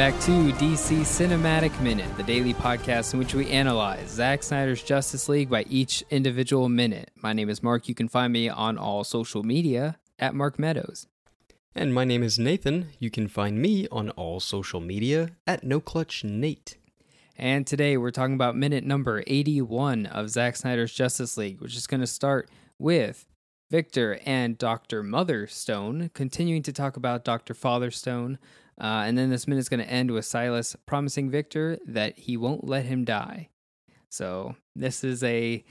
Back to DC Cinematic Minute, the daily podcast in which we analyze Zack Snyder's Justice League by each individual minute. My name is Mark. You can find me on all social media at Mark Meadows. And my name is Nathan. You can find me on all social media at NoClutchNate. And today we're talking about minute number 81 of Zack Snyder's Justice League, which is going to start with Victor and Dr. Motherstone continuing to talk about Dr. Fatherstone. Uh, and then this minute is going to end with Silas promising Victor that he won't let him die. So this is a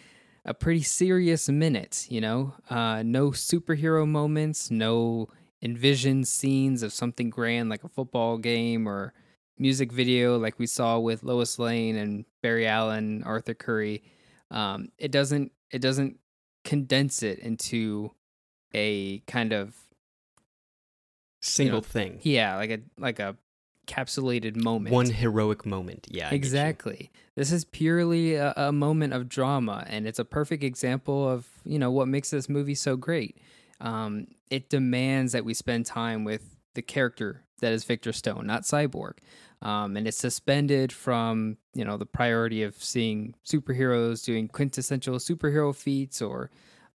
a pretty serious minute, you know. Uh, no superhero moments, no envisioned scenes of something grand like a football game or music video like we saw with Lois Lane and Barry Allen, Arthur Curry. Um, it doesn't it doesn't condense it into a kind of Single know, thing. yeah, like a like a capsulated moment. One heroic moment. Yeah. I. Exactly. This is purely a, a moment of drama, and it's a perfect example of you know what makes this movie so great. Um, it demands that we spend time with the character that is Victor Stone, not Cyborg, um, and it's suspended from you know the priority of seeing superheroes doing quintessential superhero feats, or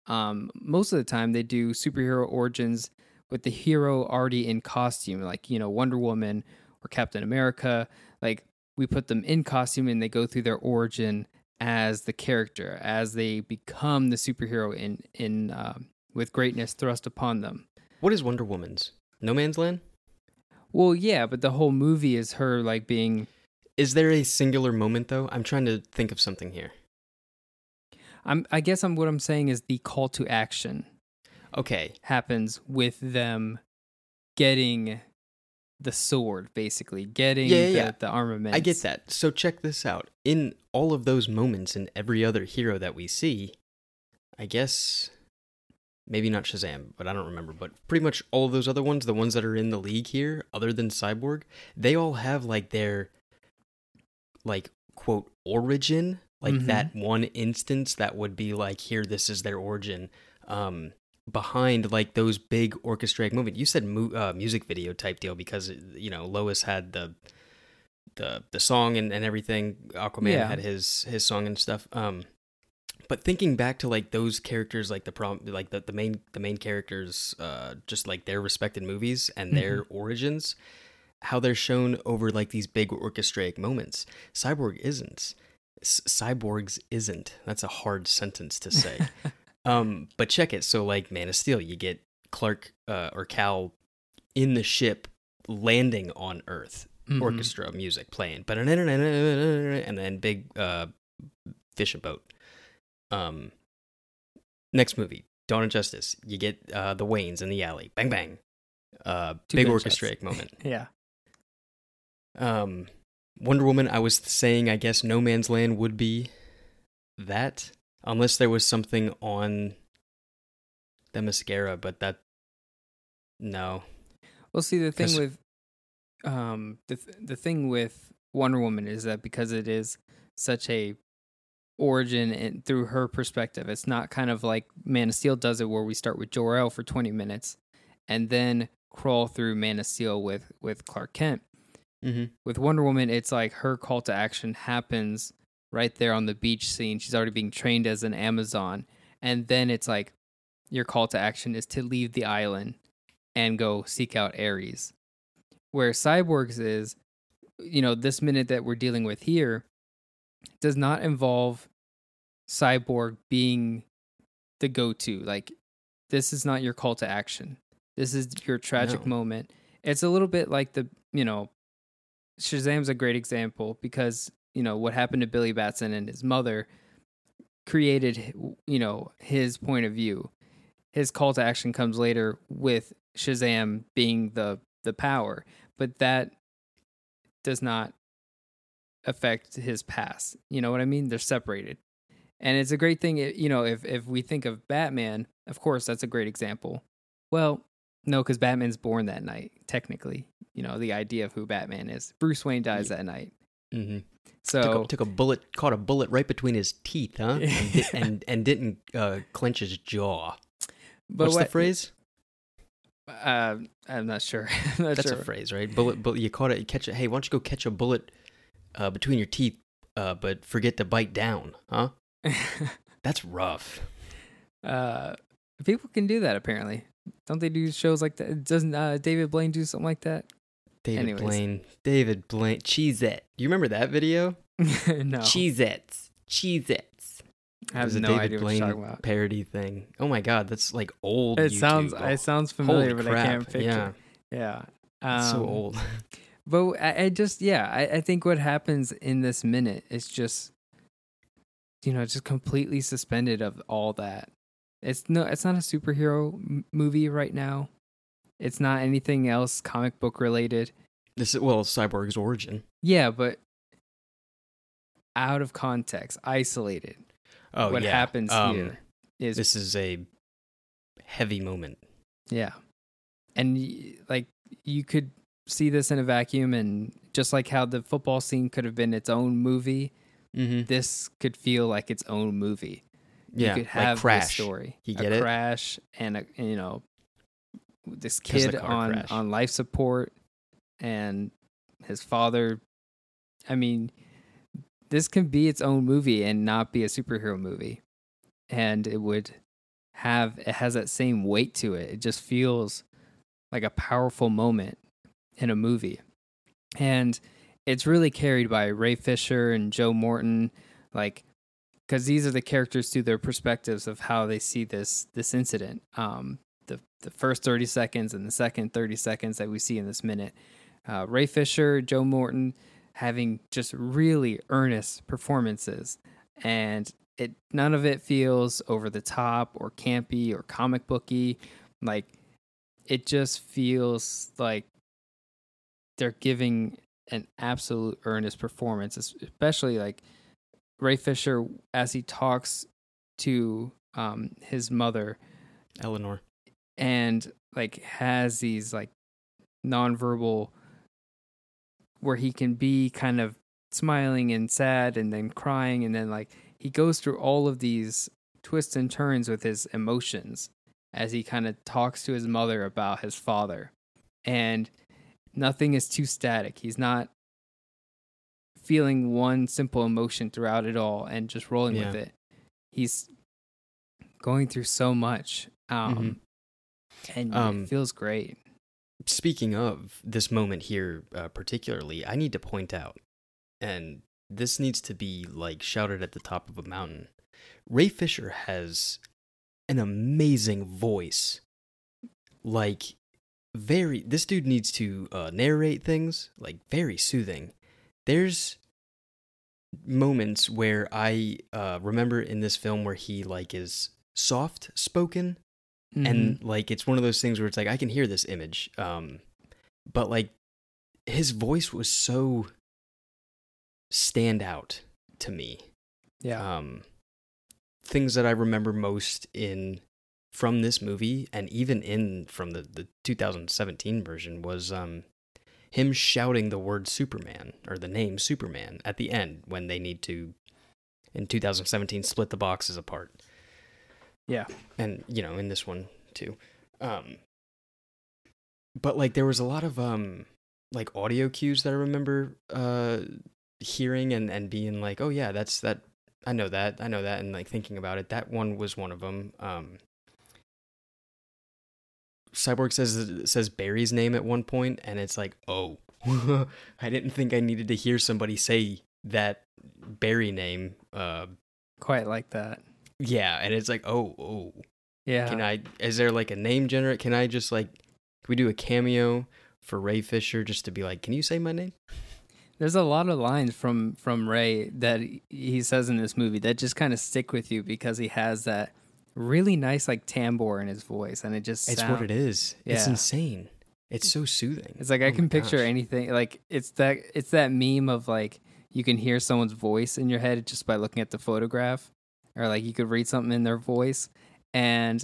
um, most of the time they do superhero origins with the hero already in costume, like you know Wonder Woman or Captain America. Like we put them in costume and they go through their origin as the character, as they become the superhero in in um, with greatness thrust upon them. What is Wonder Woman's? No Man's Land? Well, yeah, but the whole movie is her like being. Is there a singular moment though? I'm trying to think of something here. I'm. I guess I'm. What I'm saying is the call to action Okay. happens with them getting the sword, basically getting Yeah, yeah, the, yeah. the armament. I get that. So check this out. In all of those moments in every other hero that we see, I guess maybe not Shazam, but I don't remember, but pretty much all of those other ones, the ones that are in the league here other than Cyborg, they all have like their like quote origin, like Mhm. that one instance that would be like here this is their origin. Um behind like those big orchestrated movement. You said mu- uh, music video type deal because you know Lois had the the the song and, and everything. Aquaman Yeah. had his his song and stuff. Um, but thinking back to like those characters, like the prom, like the, the main the main characters, uh, just like their respected movies and their origins, how they're shown over like these big orchestrated moments. Cyborg isn't. S- Cyborgs isn't. That's a hard sentence to say. um, but check it. So like Man of Steel, you get Clark uh, or Kal in the ship landing on Earth Mhm. orchestra music playing, but and then big uh, fishing boat. Um, next movie, Dawn of Justice. You get uh, the Waynes in the alley, bang bang, uh, Two big orchestrated moment. Yeah. Um, Wonder Woman. I was saying, I guess No Man's Land would be that, unless there was something on Themyscira, but that no. Well, see, the thing with um the th- the thing with Wonder Woman is that because it is such a origin and through her perspective, it's not kind of like Man of Steel does it, where we start with Jor El for twenty minutes and then crawl through Man of Steel with with Clark Kent. Mm-hmm. With Wonder Woman, it's like her call to action happens right there on the beach scene. She's already being trained as an Amazon, and then it's like your call to action is to leave the island and go seek out Ares. Where Cyborgs is, you know, this minute that we're dealing with here does not involve Cyborg being the go to. Like, this is not your call to action. This is your tragic No. moment. It's a little bit like the, you know, Shazam's a great example because, you know, what happened to Billy Batson and his mother created, you know, his point of view. His call to action comes later with Shazam being the the power, but that does not affect his past. You know what I mean? They're separated. And it's a great thing, you know, if if we think of Batman, of course that's a great example. Well, no, cuz Batman's born that night, technically. You know, the idea of who Batman is. Bruce Wayne dies that night. Mm-hmm. So took, a, took a bullet, caught a bullet right between his teeth, huh? And, and and didn't uh, clench his jaw. but What's what, the phrase? Uh, I'm not sure. I'm not That's sure. a phrase, right? Bullet, bullet. You caught it. You catch it. Hey, why don't you go catch a bullet uh, between your teeth, uh, but forget to bite down, huh? That's rough. uh, people can do that apparently. Don't they do shows like that? Doesn't uh, David Blaine do something like that? David Anyways. Blaine. David Blaine. Cheez-It. Do you remember that video? no, Cheez-Its. Cheez-Its. I have was a no David idea what Blaine you're talking about. parody thing. Oh my god, that's like old. It sounds YouTube. it sounds familiar, Holy but crap. I can't picture. Yeah, Yeah, it's so Um, old. But I, I just yeah, I, I think what happens in this minute is just you know just completely suspended of all that. It's no, it's not a superhero m- movie right now. It's not anything else comic book related. This is well, Cyborg's origin. Yeah, but out of context, isolated. Oh what yeah. happens Um, here is This is a heavy moment. yeah, and like you could see this in a vacuum, and just like how the football scene could have been its own movie, Mm-hmm. this could feel like its own movie. Yeah, you could have like Crash. story. You a get it? crash and a you know this kid on crash. on life support and his father. I mean, this can be its own movie and not be a superhero movie, and it would have it has that same weight to it. It just feels like a powerful moment in a movie, and it's really carried by Ray Fisher and Joe Morton, like because these are the characters through their perspectives of how they see this this incident. Um, the first thirty seconds and the second thirty seconds that we see in this minute. Uh, Ray Fisher, Joe Morton, having just really earnest performances, and it none of it feels over the top or campy or comic booky. Like it just feels like they're giving an absolute earnest performance, especially like Ray Fisher as he talks to um, his mother Eleanor. And like has these like nonverbal where he can be kind of smiling and sad and then crying and then like he goes through all of these twists and turns with his emotions as he kind of talks to his mother about his father. And nothing is too static. He's not feeling one simple emotion throughout it all and just rolling with it. He's going through so much um and Um, it feels great Speaking of this moment here, uh, particularly, I need to point out, and this needs to be like shouted at the top of a mountain. Ray Fisher has an amazing voice. Like, very, this dude needs to uh, narrate things, like, very soothing. There's moments where I uh, remember in this film where he, like, is soft spoken Mm-hmm. and like it's one of those things where it's like I can hear this image, um, but like his voice was so stand out to me. yeah Um, things that I remember most in from this movie, and even in from the the 2017 version, was um him shouting the word Superman or the name Superman at the end when they need to in 2017 split the boxes apart yeah. And you know in this one too. Um but like there was a lot of um like audio cues that i remember uh hearing and and being like oh yeah that's that i know that i know that and like thinking about it. That one was one of them um cyborg says says barry's name at one point and it's like oh i didn't think i needed to hear somebody say that barry name uh quite like that yeah and it's like oh oh yeah can I? Is there like a name generate? Can I just like? Can we do a cameo for Ray Fisher just to be like? Can you say my name? there's a lot of lines from from ray that he says in this movie that just kind of stick with you because he has that really nice like timbre in his voice and it just It's what it is. It's insane. It's so soothing. It's like I Oh can picture gosh. anything. Like it's that it's that meme of like you can hear someone's voice in your head just by looking at the photograph, or like you could read something in their voice, and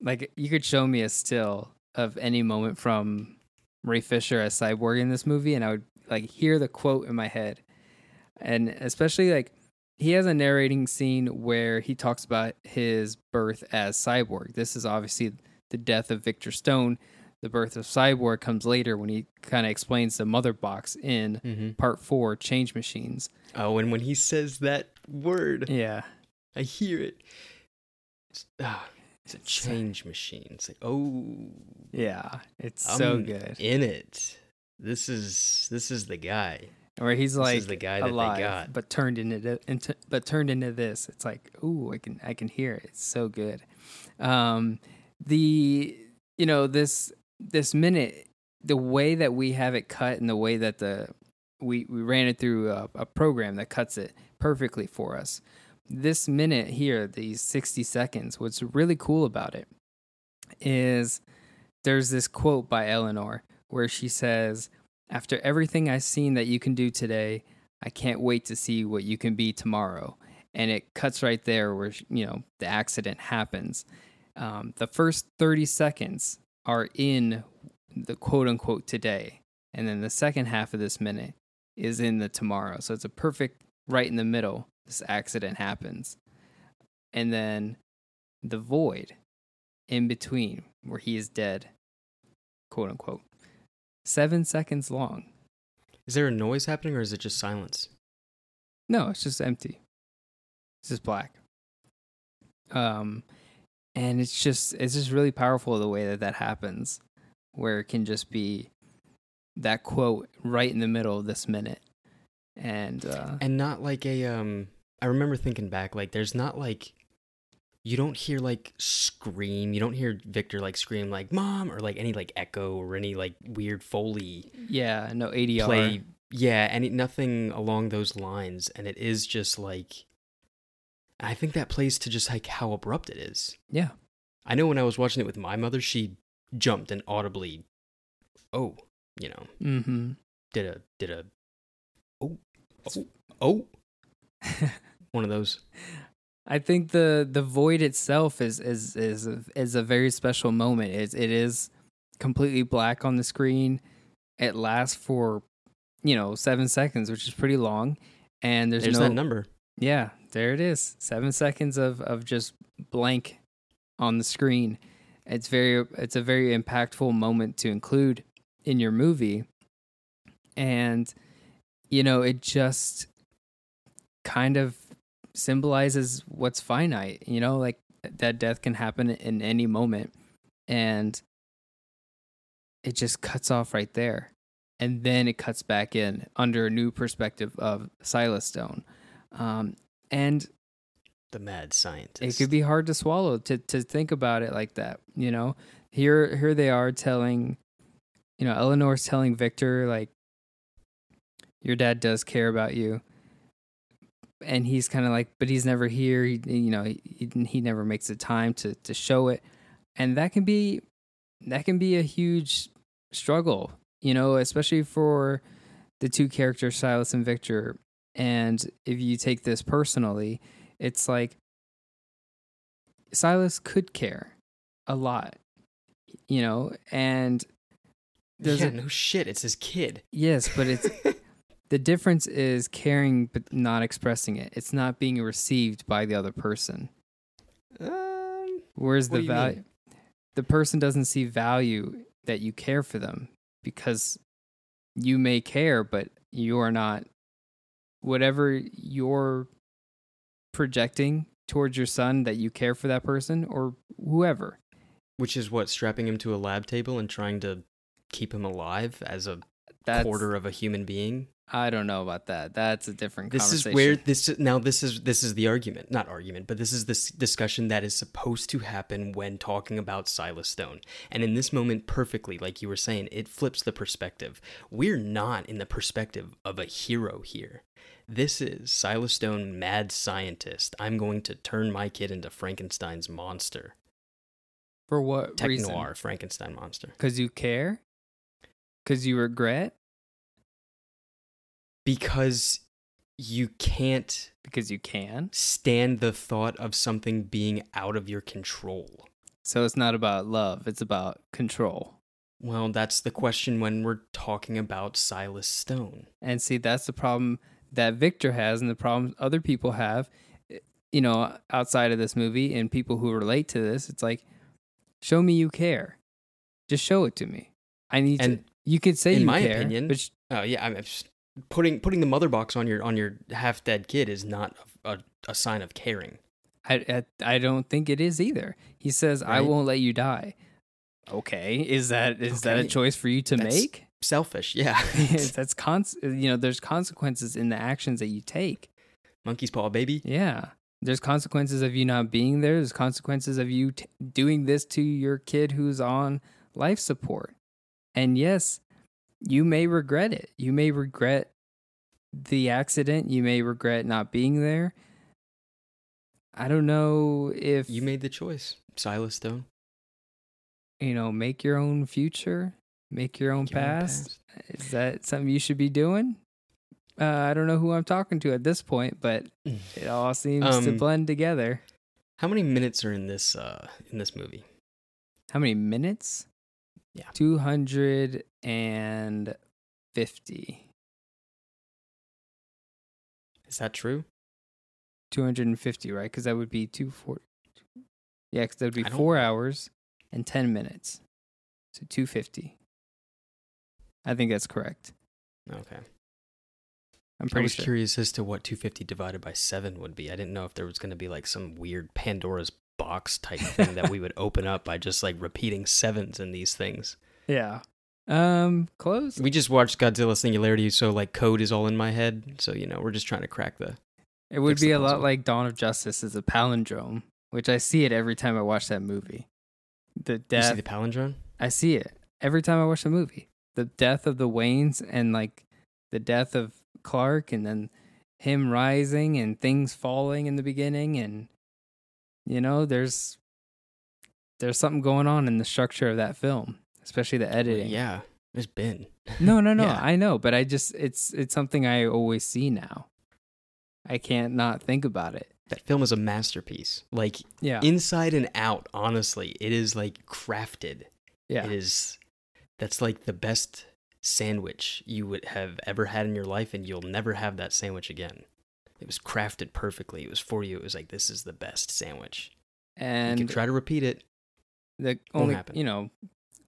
like you could show me a still of any moment from Ray Fisher as Cyborg in this movie, and I would like hear the quote in my head, and especially like he has a narrating scene where he talks about his birth as Cyborg. This is obviously the death of Victor Stone the birth of Cyborg comes later when he kind of explains the mother box in Mm-hmm. part four, Change Machines. Oh, and when he says that word, Yeah. I hear it. It's, ah, it's a change machine. It's like, oh, Yeah. It's so I'm good. in it. This is this is the guy. Where he's This like is the guy that alive, they got. but turned into, into but turned into this. It's like, ooh, I can I can hear it. It's so good. Um, the you know this this minute, the way that we have it cut, and the way that the we we ran it through a, a program that cuts it perfectly for us. This minute here, these sixty seconds. What's really cool about it is there's this quote by Eleanor where she says, After everything I've seen that you can do today, I can't wait to see what you can be tomorrow. And it cuts right there where, you know, the accident happens. Um, the first 30 seconds are in the quote unquote today. And then the second half of this minute is in the tomorrow. So it's a perfect right in the middle. This accident happens. And then the void in between where he is dead, quote unquote. Seven seconds long. Is there a noise happening or is it just silence? No, it's just empty. It's just black. Um, and it's just it's just really powerful the way that that happens, where it can just be that quote right in the middle of this minute, and uh, And not like a um I remember thinking back like there's not like you don't hear like scream, you don't hear Victor like scream like mom or like any like echo or any like weird foley yeah, no ADR. play yeah and nothing along those lines and it is just like i think that plays to just like how abrupt it is Yeah, i know when i was watching it with my mother she jumped and audibly oh you know mm-hmm. did a did a oh oh, oh. one of those I think the the void itself is is is a, is a very special moment. It it is completely black on the screen. It lasts for you know seven seconds, which is pretty long. And there's, there's no that number yeah, there it is. Seven seconds of of just blank on the screen. It's very it's a very impactful moment to include in your movie, and you know it just kind of symbolizes what's finite. You know, like that death can happen in any moment, and it just cuts off right there, and then it cuts back in under a new perspective of Silas Stone. Um, and the mad scientist it could be hard to swallow to to think about it like that you know here here they are telling you know eleanor's telling victor like your dad does care about you and he's kind of like but he's never here. He you know he, he never makes the time to to show it. And that can be that can be a huge struggle you know especially for the two characters silas and victor. And if you take this personally it's like Silas could care a lot, you know, and there's yeah a, no shit it's his kid. Yes, but it's the difference is caring but not expressing it. It's not being received by the other person. um, Where's the you value? The person doesn't see value that you care for them because you may care, but you're not. Whatever you're projecting towards your son that you care for that person or whoever. which is what strapping him to a lab table and trying to keep him alive as a That's quarter of a human being I don't know about that. That's a different this is where this now this is this is the argument not argument but this is this discussion that is supposed to happen when talking about silas stone and in this moment perfectly like you were saying it flips the perspective we're not in the perspective of a hero here this is silas stone mad scientist i'm going to turn my kid into frankenstein's monster for what tech reason? noir frankenstein monster Because you care? Because you regret? Because you can't Because you can? stand the thought of something being out of your control So it's not about love, it's about control. Well, that's the question when we're talking about Silas Stone. And see, that's the problem that Victor has and the problems other people have, you know, outside of this movie and people who relate to this. It's like, show me you care. Just show it to me. I need And to. You could say in you my care, opinion- but sh- Oh yeah, I'm just putting putting the mother box on your on your half dead kid is not a, a sign of caring. I, I I don't think it is either. He says, "I won't let you die." Okay, is that is that a choice for you to That's- make? Selfish, yeah. That's cons. You know, there's consequences in the actions that you take. Monkey's paw, baby. Yeah, there's consequences of you not being there. There's consequences of you t- doing this to your kid who's on life support. And yes, you may regret it. You may regret the accident. You may regret not being there. I don't know if You made the choice, Silas Stone. you know, make your own future, make your own Your own past. Is that something you should be doing? Uh, I don't know who I'm talking to at this point, but it all seems to Um, blend together. How many minutes are in this uh in this movie? How many minutes? Yeah. 250. Is that true? 250, right? Because that would be 240. Yeah, because that would be four hours and 10 minutes. So 250. I think that's correct. Okay. I'm pretty I was sure. curious as to what 250 divided by 7 would be. I didn't know if there was going to be like some weird Pandora's box type thing that we would open up by just like repeating sevens in these things. Yeah. Um, close. We just watched Godzilla Singularity, so like code is all in my head. So, you know, we're just trying to crack the. It would be a lot like Dawn of Justice is a palindrome, which I see it every time I watch that movie. The You death, see the palindrome? I see it every time I watch the movie. The death of the Waynes and like the death of Clark, and then him rising and things falling in the beginning, and you know, there's there's something going on in the structure of that film, especially the editing. Yeah, there's been. No, no, no. Yeah. I know, but I just it's it's something I always see now. I can't not think about it. That film is a masterpiece. Like Yeah. inside and out, honestly, it is like crafted. yeah. It is that's like the best sandwich you would have ever had in your life and you'll never have that sandwich again. It was crafted perfectly. It was for you. It was like this is the best sandwich. you and can try to repeat it. the only happen. you know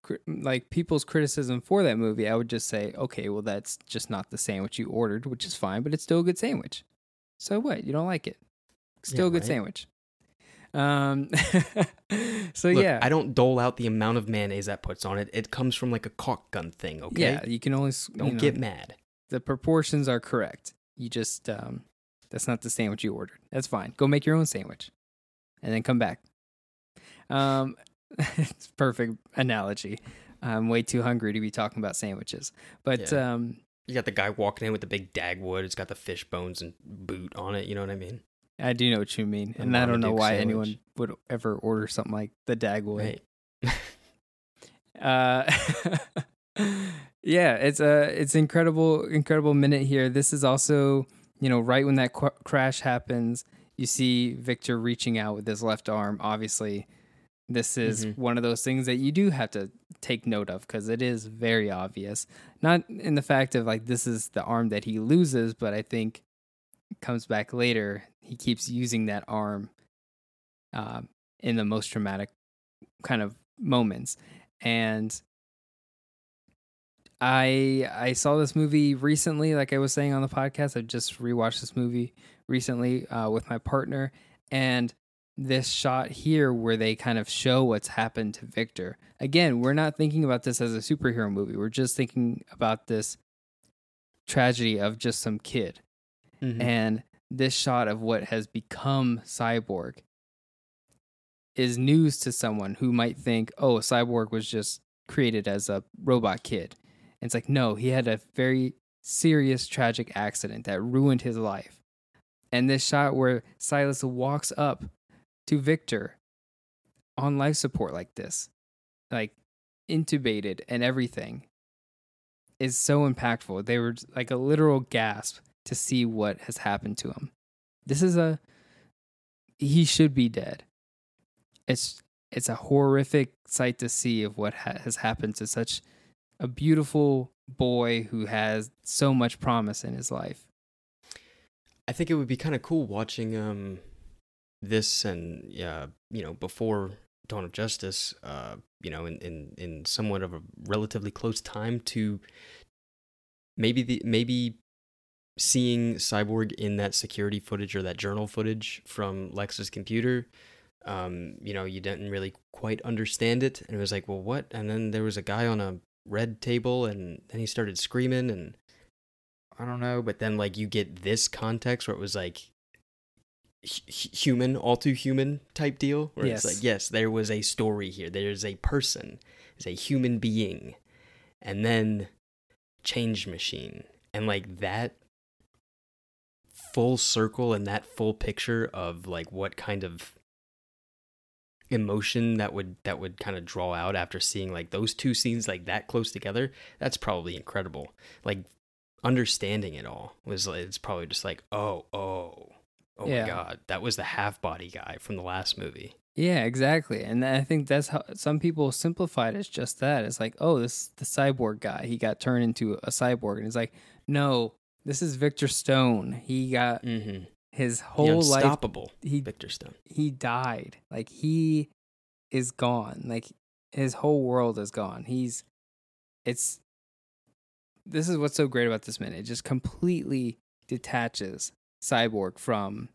cri- like people's criticism for that movie i would just say okay well that's just not the sandwich you ordered which is fine but it's still a good sandwich so what you don't like it still a good right. sandwich um so Look, yeah I don't dole out the amount of mayonnaise that puts on it. It comes from like a caulk gun thing, okay? yeah you can only Don't know, get mad. the proportions are correct you just um that's not the sandwich you ordered that's fine go make your own sandwich and then come back um it's perfect analogy i'm way too hungry to be talking about sandwiches but Yeah. um You got the guy walking in with the big dagwood. It's got the fish bones and boot on it. You know what I mean? i do know what you mean and i don't know why sandwich. anyone would ever order something like the dagwood Right. uh yeah it's a it's incredible incredible minute here this is also you know right when that qu- crash happens you see victor reaching out with his left arm. Obviously this is Mhm. one of those things that you do have to take note of because it is very obvious. Not in the fact of like this is the arm that he loses but i think comes back later. He keeps using that arm uh, in the most traumatic kind of moments. And I I saw this movie recently, like I was saying on the podcast. I just rewatched this movie recently uh, with my partner, and this shot here where they kind of show what's happened to Victor. Again, we're not thinking about this as a superhero movie. We're just thinking about this tragedy of just some kid, Mhm. and this shot of what has become Cyborg is news to someone who might think, oh, Cyborg was just created as a robot kid. And it's like, no, he had a very serious, tragic accident that ruined his life. And this shot where Silas walks up to Victor on life support like this, like intubated and everything, is so impactful. They were like a literal gasp to see what has happened to him. This is a he should be dead. It's it's a horrific sight to see of what ha- has happened to such a beautiful boy who has so much promise in his life. I think it would be kind of cool watching um this and yeah, you know, before Dawn of Justice, uh, you know, in, in in somewhat of a relatively close time to maybe the maybe seeing Cyborg in that security footage or that journal footage from Lex's computer. Um, you know, you didn't really quite understand it, and it was like, well, what? And then there was a guy on a red table, and then he started screaming, and I don't know. But then, like, you get this context where it was like hu- human, all too human type deal. Where Yes. it's like, yes, there was a story here. There's a person, there's a human being, and then change machine, and like that full circle and that full picture of like what kind of emotion that would that would kind of draw out after seeing like those two scenes like that close together that's probably incredible like understanding it all was it's probably just like oh oh oh Yeah. my god that was the half body guy from the last movie Yeah, exactly. And I think that's how some people simplified it as just that. It's like, oh, this the cyborg guy. He got turned into a cyborg. And it's like, no, this is Victor Stone. He got mm-hmm. His whole life unstoppable he victor stone he died. Like he is gone. Like his whole world is gone. He's it's this is what's so great about this minute. It just completely detaches Cyborg from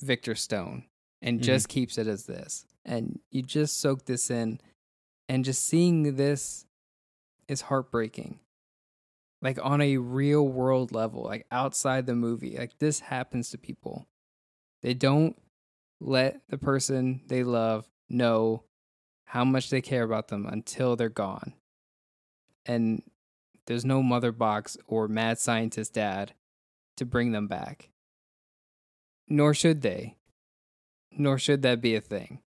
Victor Stone and Mhm. just keeps it as this. And you just soak this in and just seeing this is heartbreaking. Like on a real world level, like outside the movie. Like this happens to people. They don't let the person they love know how much they care about them until they're gone. And there's no mother box or mad scientist dad to bring them back. Nor should they. Nor should that be a thing.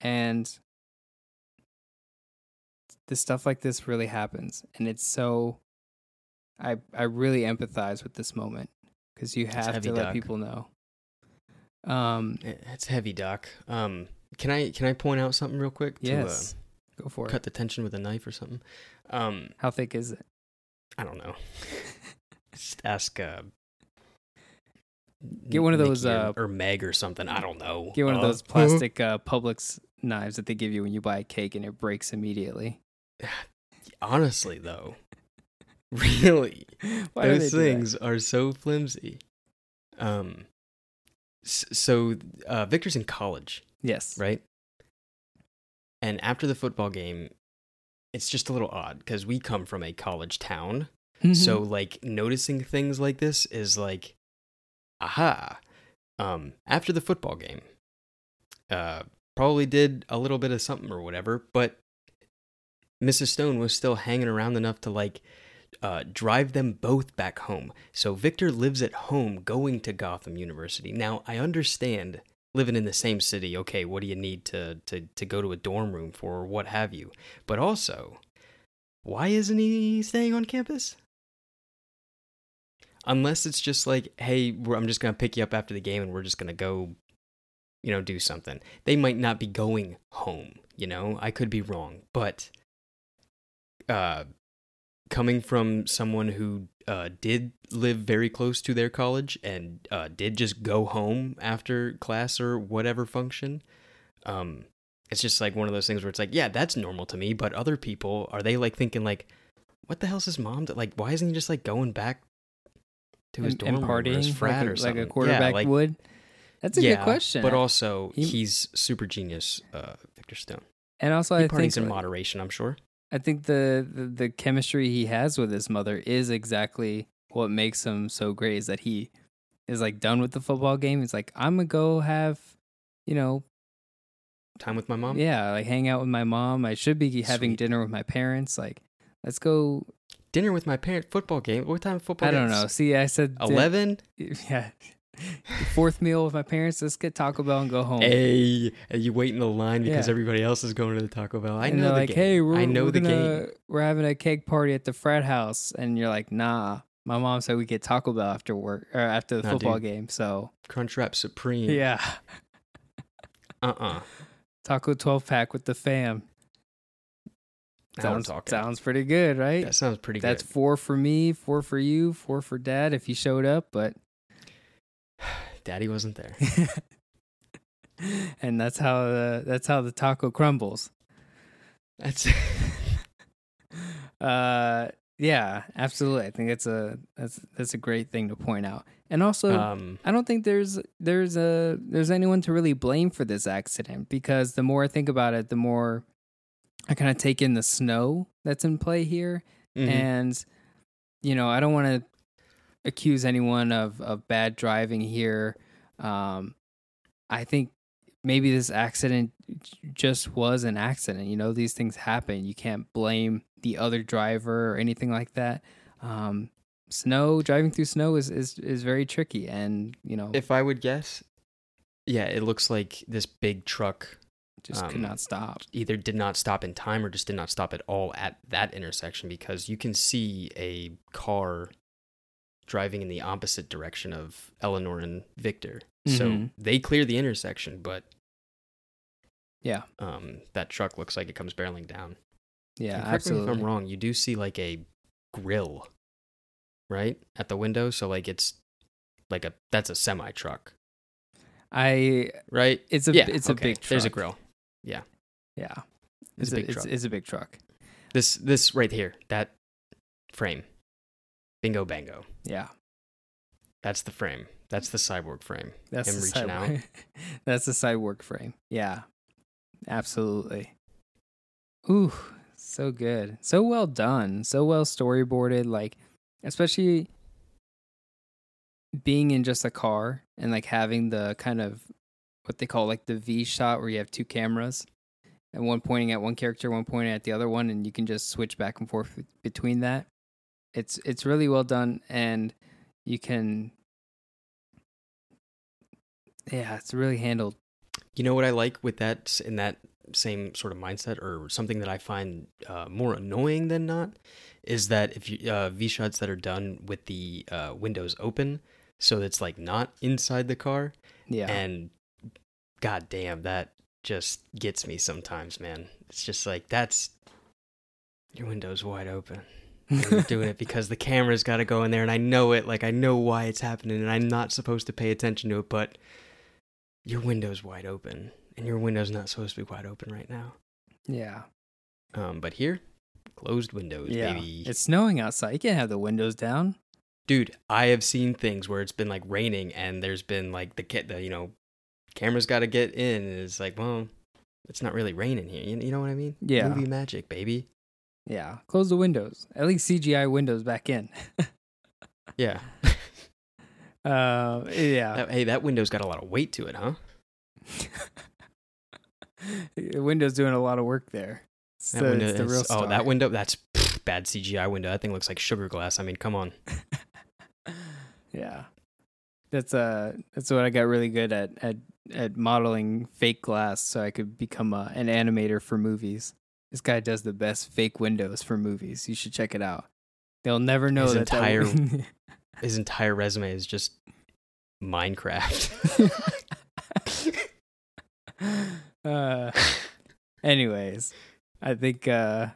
And the stuff like this really happens and it's so I I really empathize with this moment because you have to let Doc. people know. Um it's heavy doc um can i can i point out something real quick to yes. Go for uh, it. cut the tension with a knife or something um How thick is it? i don't know Just ask uh Get one of those, or, uh, or Meg or something. I don't know. Get one of Uh, those plastic uh, Publix knives that they give you when you buy a cake and it breaks immediately. Honestly, though, really, Why those they do that? things are so flimsy. Um, so uh, Victor's in college, Yes. right? And after the football game, it's just a little odd because we come from a college town. Mhm. So like noticing things like this is like, aha. Um, after the football game, uh, probably did a little bit of something or whatever, but Mrs. Stone was still hanging around enough to like uh, drive them both back home. So Victor lives at home going to Gotham University. Now I understand living in the same city. Okay, what do you need to to to go to a dorm room for or what have you? But also, why isn't he staying on campus? Unless it's just like, hey, I'm just gonna pick you up after the game and we're just gonna go, you know, do something. They might not be going home. You know, I could be wrong, but uh, coming from someone who uh, did live very close to their college and uh, did just go home after class or whatever function, um, it's just like one of those things where it's like, yeah, that's normal to me. But other people, are they like thinking like, what the hell's his mom? do- Like, why isn't he just like going back to his and, dorm and room or his frat like, or something? like a Yeah, quarterback like- would. That's a yeah, good question. But also, He- he's super genius, uh, Victor Stone. and also, He I parties think in moderation, I'm sure. I think the, the the chemistry he has with his mother is exactly what makes him so great. Is that he is like done with the football game. He's like, I'm gonna go have, you know, Time with my mom. yeah, like hang out with my mom. I should be having Sweet. dinner with my parents. Like, let's go. Dinner with my parent. Football game. What time football? I don't games? know. See, I said di- Eleven. Yeah, fourth meal with my parents. Let's get Taco Bell and go home. Hey, and you wait in the line because Yeah. everybody else is going to the Taco Bell. I and know the like, game. hey, we're, I know we're the gonna, game. We're having a cake party at the frat house, and you're like, nah. My mom said we get Taco Bell after work or after the Nah, football dude. game. So Crunchwrap Supreme. yeah, Uh uh taco twelve pack with the fam. Sounds sounds pretty good, right? That sounds pretty good. That's four for me, four for you, four for dad if he showed up. But Daddy wasn't there. and that's how the that's how the taco crumbles. That's Uh, yeah, absolutely. I think it's a that's that's a great thing to point out. And also, um I don't think there's there's a there's anyone to really blame for this accident because the more I think about it, the more I kind of take in the snow that's in play here, mhm. and you know I don't want to accuse anyone of of bad driving here. Um, I think maybe this accident just was an accident. You know, these things happen. You can't blame the other driver or anything like that. Um, snow driving through snow is is is very tricky, and you know if I would guess, yeah, it looks like this big truck just could um, not stop. either did not stop in time or just did not stop at all at that intersection because you can see a car driving in the opposite direction of Eleanor and Victor. So Mhm. they clear the intersection, but Yeah, um, that truck looks like it comes barreling down. yeah, And correct me absolutely. if I'm wrong, you do see like a grill, right, at the window. So like it's like a that's a semi truck, I right? it's a yeah, it's a big truck. There's a grill. Yeah, Yeah. It's, a big it's, truck. it's a big truck. This this right here, that frame, bingo bango. Yeah, That's the frame. That's the cyborg frame. that's Him the reaching side out. that's the work frame. Yeah, absolutely. Ooh, so good, so well done, so well storyboarded. Like, especially being in just a car and like having the kind of what they call like the V shot where you have two cameras and one pointing at one character, one pointing at the other one, and you can just switch back and forth between that. It's it's really well done, and you can, yeah, it's really handled. You know what I like with that in that same sort of mindset, or something that I find uh, more annoying than not, is that if you uh, V shots that are done with the uh, windows open, so it's like not inside the car, Yeah, and god damn, that just gets me sometimes, man. It's just like that's your window's wide open. Doing it because the camera's got to go in there and I know it like I know why it's happening and I'm not supposed to pay attention to it but your window's wide open and your window's not supposed to be wide open right now yeah, um but here closed windows yeah. baby It's snowing outside. You can't have the windows down. dude I have seen things where it's been like raining and there's been like the kit the you know camera's got to get in and it's like well it's not really raining here you, you know what I mean Yeah. movie magic baby Yeah, close the windows. At least CGI windows back in. yeah uh, yeah. That- hey that window's got a lot of weight to it huh Windows doing a lot of work there. That the, window it's the is- real oh, that window, that's pff, bad CGI window. That thing looks like sugar glass. I mean, come on. yeah, that's uh, that's what I got really good at at at modeling fake glass, so I could become a, an animator for movies. This guy does the best fake windows for movies. You should check it out. They'll never know His that entire- that His entire resume is just Minecraft. uh, anyways, I think uh,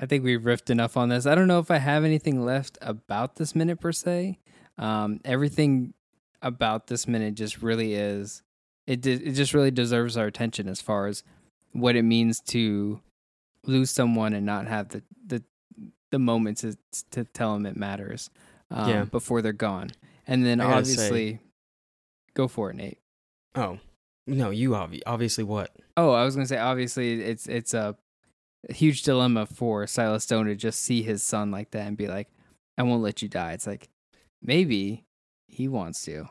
I think we've riffed enough on this. I don't know if I have anything left about this minute per se. Um, everything about this minute just really is it. de- It just really deserves our attention as far as what it means to lose someone and not have the the the moment to to tell them it matters. Um, Yeah. before they're gone, and then obviously, go for it, Nate. oh, no, you obvi- obviously what? Oh, I was gonna say obviously it's it's a huge dilemma for Silas Stone to just see his son like that and be like, "I won't let you die." It's like maybe he wants to.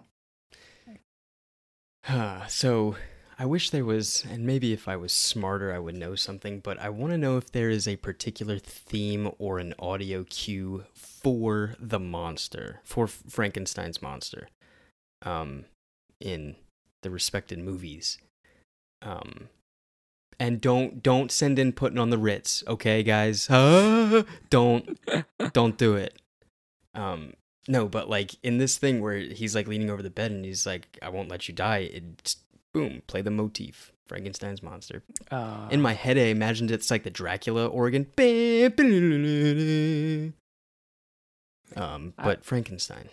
so I wish there was, and maybe if I was smarter, I would know something, but I want to know if there is a particular theme or an audio cue for the monster, for Frankenstein's monster, um, in the respected movies. Um, and don't don't send in putting on the Ritz, okay, guys? Don't don't do it. Um, no, but like in this thing where he's like leaning over the bed and he's like, "I won't let you die." It's boom, play the motif, Frankenstein's monster. Uh, In my head, I imagined it's like the Dracula organ. Um, I- but Frankenstein.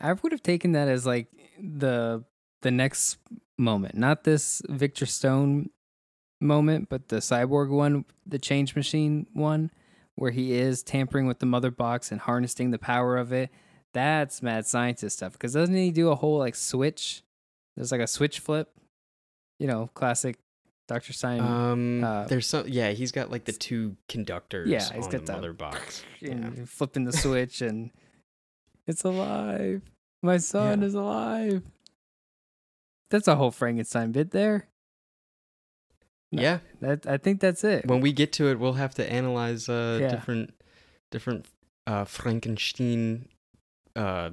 I would have taken that as like the the next moment, not this Victor Stone moment, but the cyborg one, the change machine one, where he is tampering with the mother box and harnessing the power of it. That's mad scientist stuff. Because doesn't he do a whole like switch? There's like a switch flip, you know, classic Doctor Stein. Um, uh, there's some. Yeah, he's got like the two conductors. Yeah, he's on got the the- mother box. and Yeah. flipping the switch and it's alive. My son Yeah. is alive. That's a whole Frankenstein bit there. No. Yeah. That I think that's it. When we get to it, we'll have to analyze uh Yeah. different different uh Frankenstein uh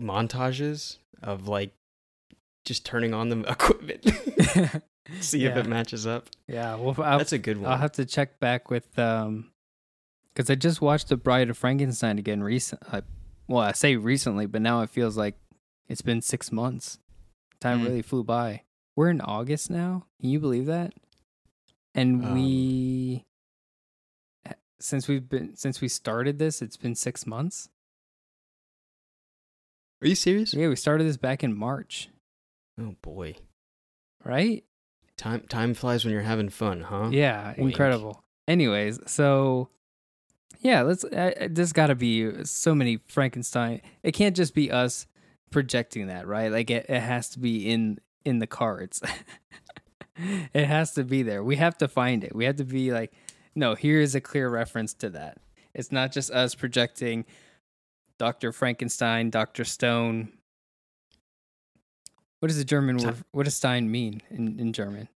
montages of like just turning on the equipment. See if it matches up. yeah, well, I'll, That's a good one. I'll have to check back with um, because I just watched The Bride of Frankenstein again recent. I, well, I say recently, but now it feels like it's been six months. Time Mm. really flew by. We're in August now. Can you believe that? And Um, we, since we've been since we started this, it's been six months. Are you serious? Yeah, we started this back in March, Oh boy. right? Time time flies when you're having fun, huh? Yeah, Wink. incredible. Anyways, so yeah, let's. Uh, there's got to be so many Frankenstein. It can't just be us projecting that, right? Like it, it has to be in in the cards. it has to be there. We have to find it. We have to be like, no, here is a clear reference to that. It's not just us projecting Doctor Frankenstein, Doctor Stone. What does the German word? What does Stein mean in, in German?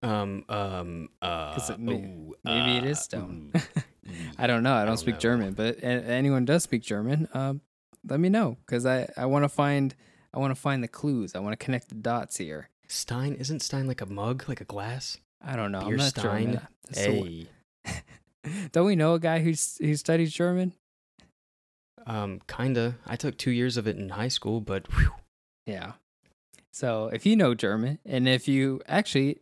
Um um uh, it may- ooh, maybe it uh, is stone. ooh. I don't know. I don't, don't speak know. German, but anyone does speak German, um, let me know because I, I want to find I want to find the clues. I want to connect the dots here. Stein isn't Stein like a mug, like a glass? I don't know. I'm not Stein? German. Word. Hey. don't we know a guy who's who studies German? Um, kinda. I took two years of it in high school, but whew, Yeah. So if you know German, and if you actually,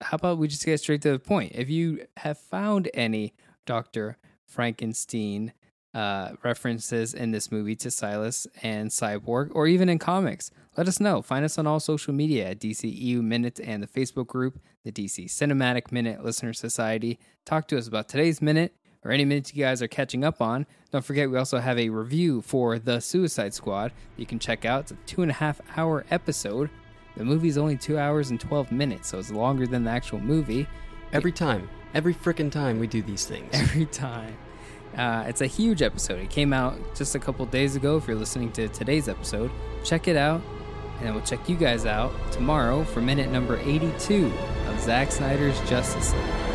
how about we just get straight to the point? If you have found any Doctor Frankenstein uh, references in this movie to Silas and Cyborg, or even in comics, let us know. Find us on all social media at DCEU Minute and the Facebook group, the DC Cinematic Minute Listener Society. Talk to us about today's minute or any minutes you guys are catching up on. Don't forget, we also have a review for The Suicide Squad you can check out. It's a two and a half hour episode. The movie's only two hours and 12 minutes, so it's longer than the actual movie every time, every frickin' time we do these things. every time. Uh, it's a huge episode. It came out just a couple days ago. If you're listening to today's episode, check it out. And then we'll check you guys out tomorrow for minute number 82 of Zack Snyder's Justice League.